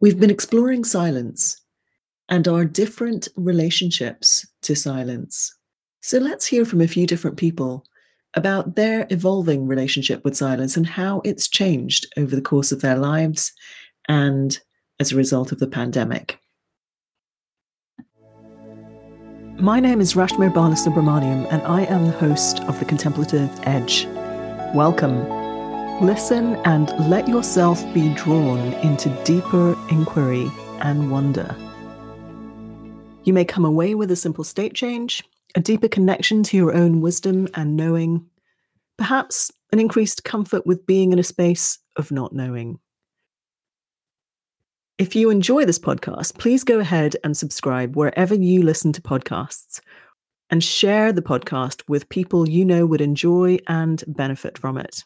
We've been exploring silence and our different relationships to silence. So let's hear from a few different people about their evolving relationship with silence and how it's changed over the course of their lives and as a result of the pandemic. My name is Rashmir Balasubramaniam, and I am the host of The Contemplative Edge. Welcome. Listen and let yourself be drawn into deeper inquiry and wonder. You may come away with a simple state change, a deeper connection to your own wisdom and knowing, perhaps an increased comfort with being in a space of not knowing. If you enjoy this podcast, please go ahead and subscribe wherever you listen to podcasts and share the podcast with people you know would enjoy and benefit from it.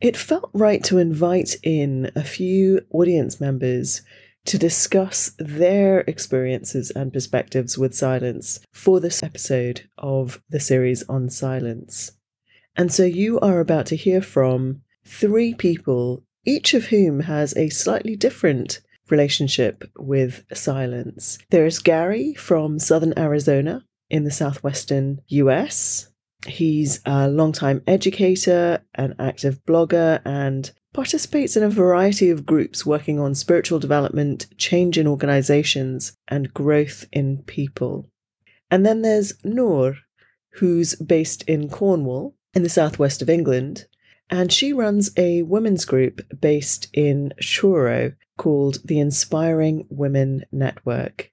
It felt right to invite in a few audience members to discuss their experiences and perspectives with silence for this episode of the series on silence. And so you are about to hear from three people, each of whom has a slightly different relationship with silence. There's Gary from Southern Arizona in the southwestern US. He's a longtime educator, an active blogger, and participates in a variety of groups working on spiritual development, change in organizations, and growth in people. And then there's Nour, who's based in Cornwall in the southwest of England, and she runs a women's group based in Truro called the Inspiring Women Network.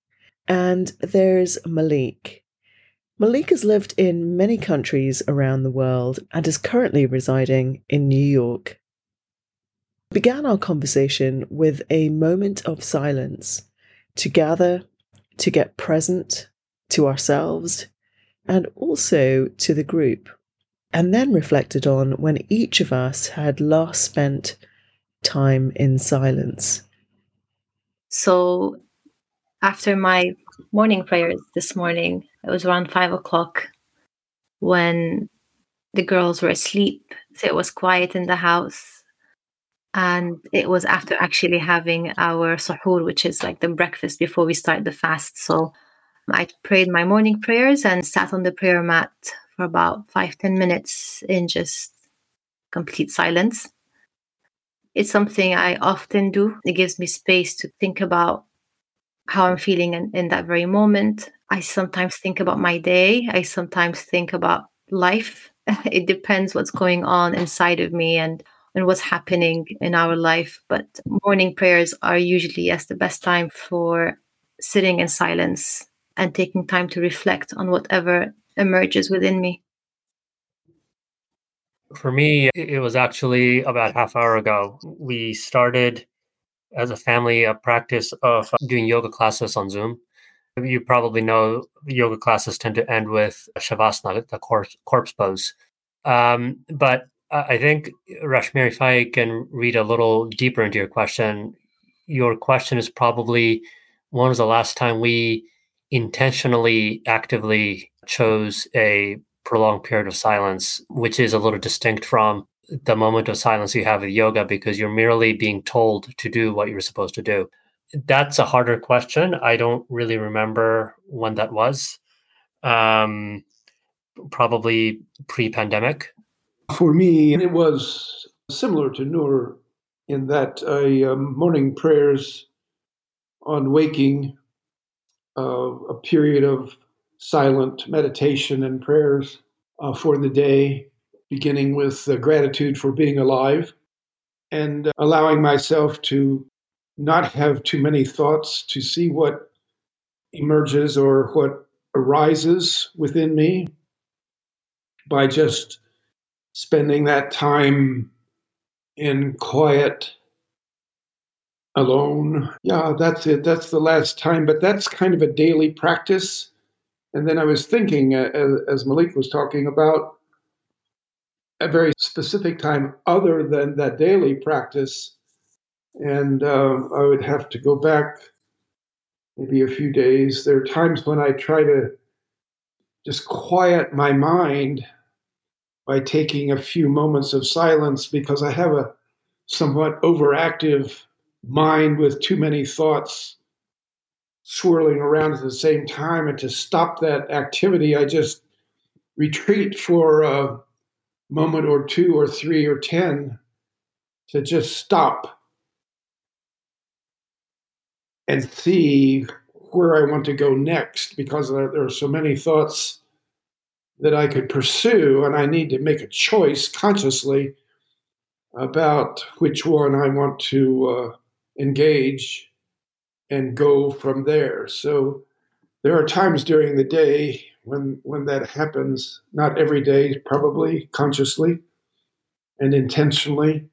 And there's Malik. Malik has lived in many countries around the world and is currently residing in New York. We began our conversation with a moment of silence to gather, to get present to ourselves, and also to the group and then reflected on when each of us had last spent time in silence. So, after my morning prayers this morning, it was around five o'clock when the girls were asleep. So, it was quiet in the house. And it was after actually having our suhoor, which is like the breakfast before we start the fast. So, I prayed my morning prayers and sat on the prayer mat for about five ten minutes in just complete silence. It's something I often do. It gives me space to think about how I'm feeling in, in that very moment. I sometimes think about my day. I sometimes think about life. it depends what's going on inside of me and and what's happening in our life. But morning prayers are usually yes the best time for sitting in silence and taking time to reflect on whatever emerges within me? For me, it was actually about half hour ago. We started as a family a practice of doing yoga classes on Zoom. You probably know yoga classes tend to end with shavasana, the corpse, corpse pose. Um, but I think, Rashmir, if I can read a little deeper into your question, your question is probably when was the last time we intentionally, actively chose a prolonged period of silence, which is a little distinct from the moment of silence you have with yoga because you're merely being told to do what you're supposed to do. That's a harder question. I don't really remember when that was. Um, probably pre pandemic. For me, it was similar to Nour in that uh, um, morning prayers on waking, uh, a period of silent meditation and prayers uh, for the day, beginning with uh, gratitude for being alive and uh, allowing myself to not have too many thoughts, to see what emerges or what arises within me by just spending that time in quiet alone. Yeah, that's it. That's the last time. But that's kind of a daily practice. And then I was thinking, uh, as, as Malik was talking about, a very specific time other than that daily practice. And uh, I would have to go back maybe a few days. There are times when I try to just quiet my mind by taking a few moments of silence because I have a somewhat overactive mind with too many thoughts swirling around at the same time. And to stop that activity, I just retreat for a moment or two or three or 10 to just stop and see where I want to go next because there, are so many thoughts that I could pursue, and I need to make a choice consciously about which one I want to uh, engage and go from there. So there are times during the day when when that happens, not every day, probably consciously and intentionally.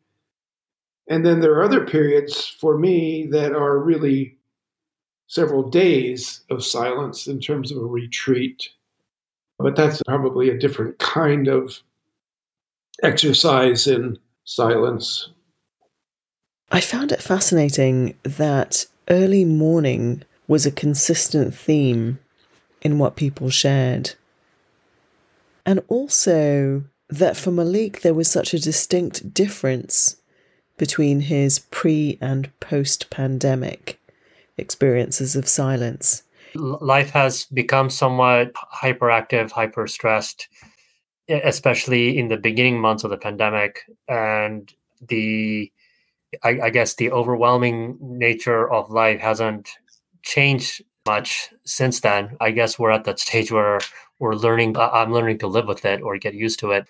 And then there are other periods for me that are really several days of silence in terms of a retreat. But that's probably a different kind of exercise in silence. I found it fascinating that early morning was a consistent theme in what people shared. And also that for Malik, there was such a distinct difference between his pre and post pandemic experiences of silence. Life has become somewhat hyperactive, hyper stressed, especially in the beginning months of the pandemic. And the, I, I guess, the overwhelming nature of life hasn't changed much since then. I guess we're at that stage where we're learning, I'm learning to live with it or get used to it.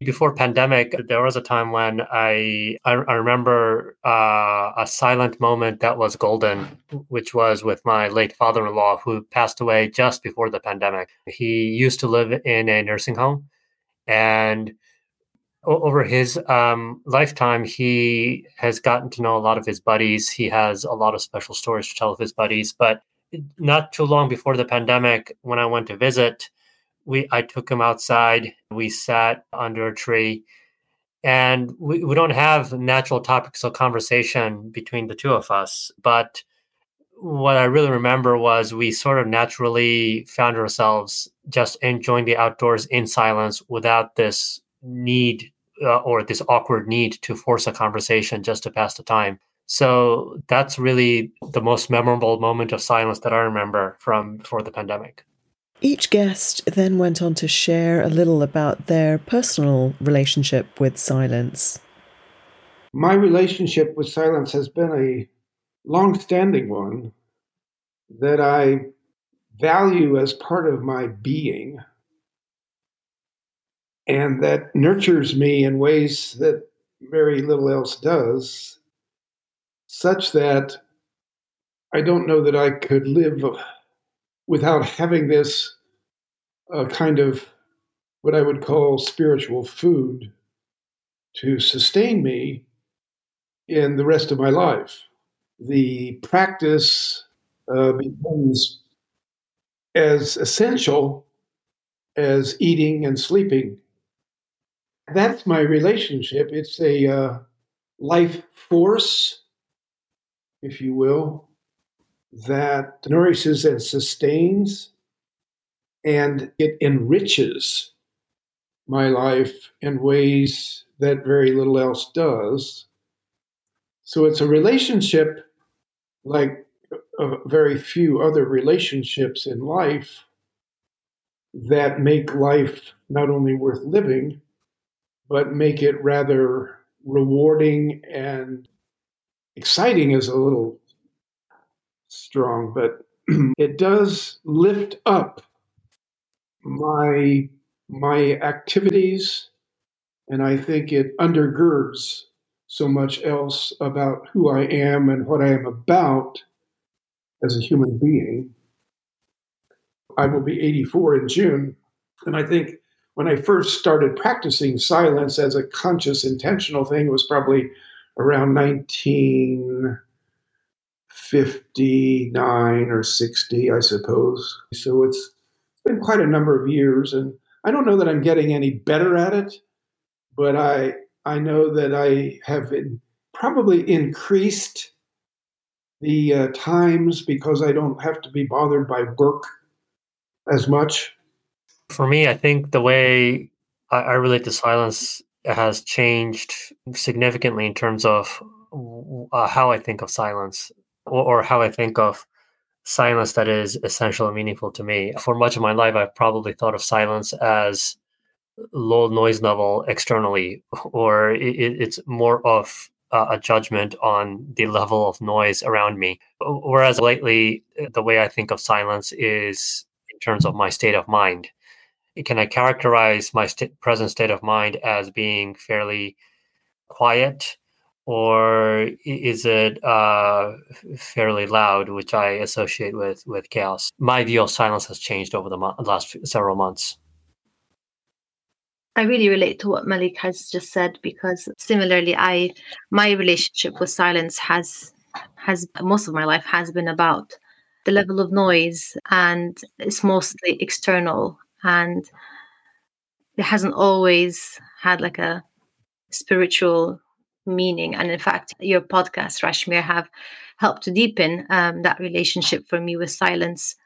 Before pandemic there was a time when i i, I remember uh, a silent moment that was golden which was with my late father-in-law who passed away just before the pandemic. He used to live in a nursing home and over his um, lifetime he has gotten to know a lot of his buddies. He has a lot of special stories to tell of his buddies but not too long before the pandemic when i went to visit we I took him outside. We sat under a tree, and we, we don't have natural topics of conversation between the two of us. But what I really remember was we sort of naturally found ourselves just enjoying the outdoors in silence without this need uh, or this awkward need to force a conversation just to pass the time. So that's really the most memorable moment of silence that I remember from before the pandemic. Each guest then went on to share a little about their personal relationship with silence. My relationship with silence has been a long standing one that I value as part of my being and that nurtures me in ways that very little else does, such that I don't know that I could live without having this uh, kind of what I would call spiritual food to sustain me in the rest of my life. The practice uh, becomes as essential as eating and sleeping. That's my relationship. It's a uh, life force, if you will, that nourishes and sustains, and it enriches my life in ways that very little else does. So it's a relationship like uh, very few other relationships in life that make life not only worth living, but make it rather rewarding and exciting is a little strong, but it does lift up my my activities and I think it undergirds so much else about who I am and what I am about as a human being. I will be 84 in June, and I think when I first started practicing silence as a conscious, intentional thing, it was probably around 1959 or 60, I suppose. So it's been quite a number of years, and I don't know that I'm getting any better at it, but I I know that I have probably increased the uh, times because I don't have to be bothered by work as much. For me, I think the way I relate to silence has changed significantly in terms of uh, how I think of silence or, or how I think of silence that is essential and meaningful to me. For much of my life, I've probably thought of silence as low noise level externally, or it, it's more of a judgment on the level of noise around me. Whereas lately, the way I think of silence is in terms of my state of mind. Can I characterize my st- present state of mind as being fairly quiet, or is it uh, fairly loud, which I associate with with chaos? My view of silence has changed over the mo- last several months. I really relate to what Malik has just said because similarly, I my relationship with silence has has most of my life has been about the level of noise and it's mostly external and it hasn't always had like a spiritual meaning. And in fact your podcast rashmir have helped to deepen um, that relationship for me with silence.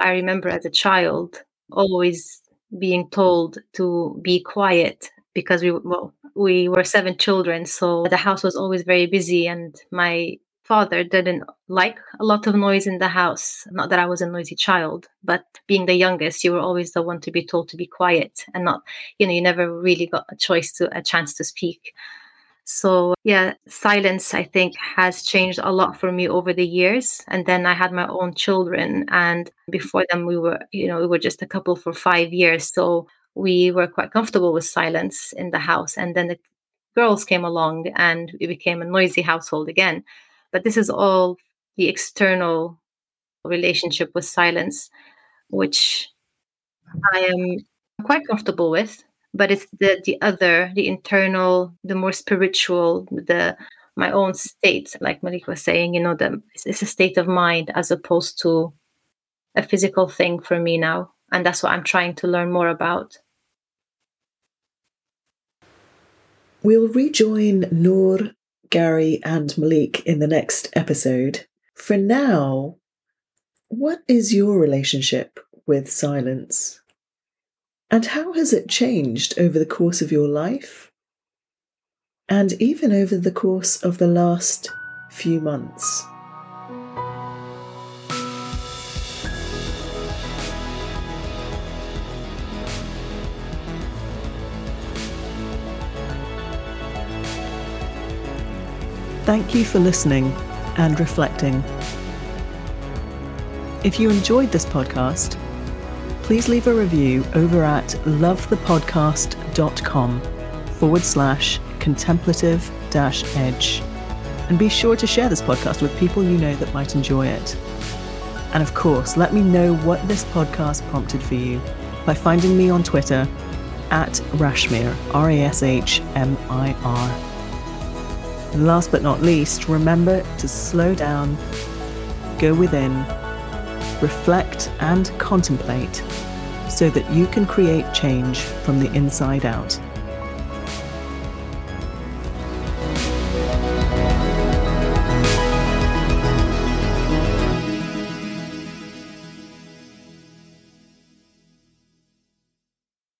I remember as a child always being told to be quiet because we well we were seven children so the house was always very busy and my father didn't like a lot of noise in the house not that i was a noisy child but being the youngest you were always the one to be told to be quiet and not you know you never really got a choice to a chance to speak so, yeah, silence, I think, has changed a lot for me over the years. And then I had my own children. And before them, we were, you know, we were just a couple for five years. So we were quite comfortable with silence in the house. And then the girls came along and it became a noisy household again. But this is all the external relationship with silence, which I am quite comfortable with but it's the the other the internal the more spiritual the my own state like malik was saying you know the it's a state of mind as opposed to a physical thing for me now and that's what i'm trying to learn more about. We'll rejoin nour gary and malik in the next episode for now what is your relationship with silence and how has it changed over the course of your life? And even over the course of the last few months? Thank you for listening and reflecting. If you enjoyed this podcast, please leave a review over at lovethepodcast.com forward slash contemplative dash edge. And be sure to share this podcast with people you know that might enjoy it. And of course, let me know what this podcast prompted for you by finding me on Twitter at Rashmir, R A S H M I R. Last but not least, remember to slow down, go within, reflect, and contemplate so that you can create change from the inside out.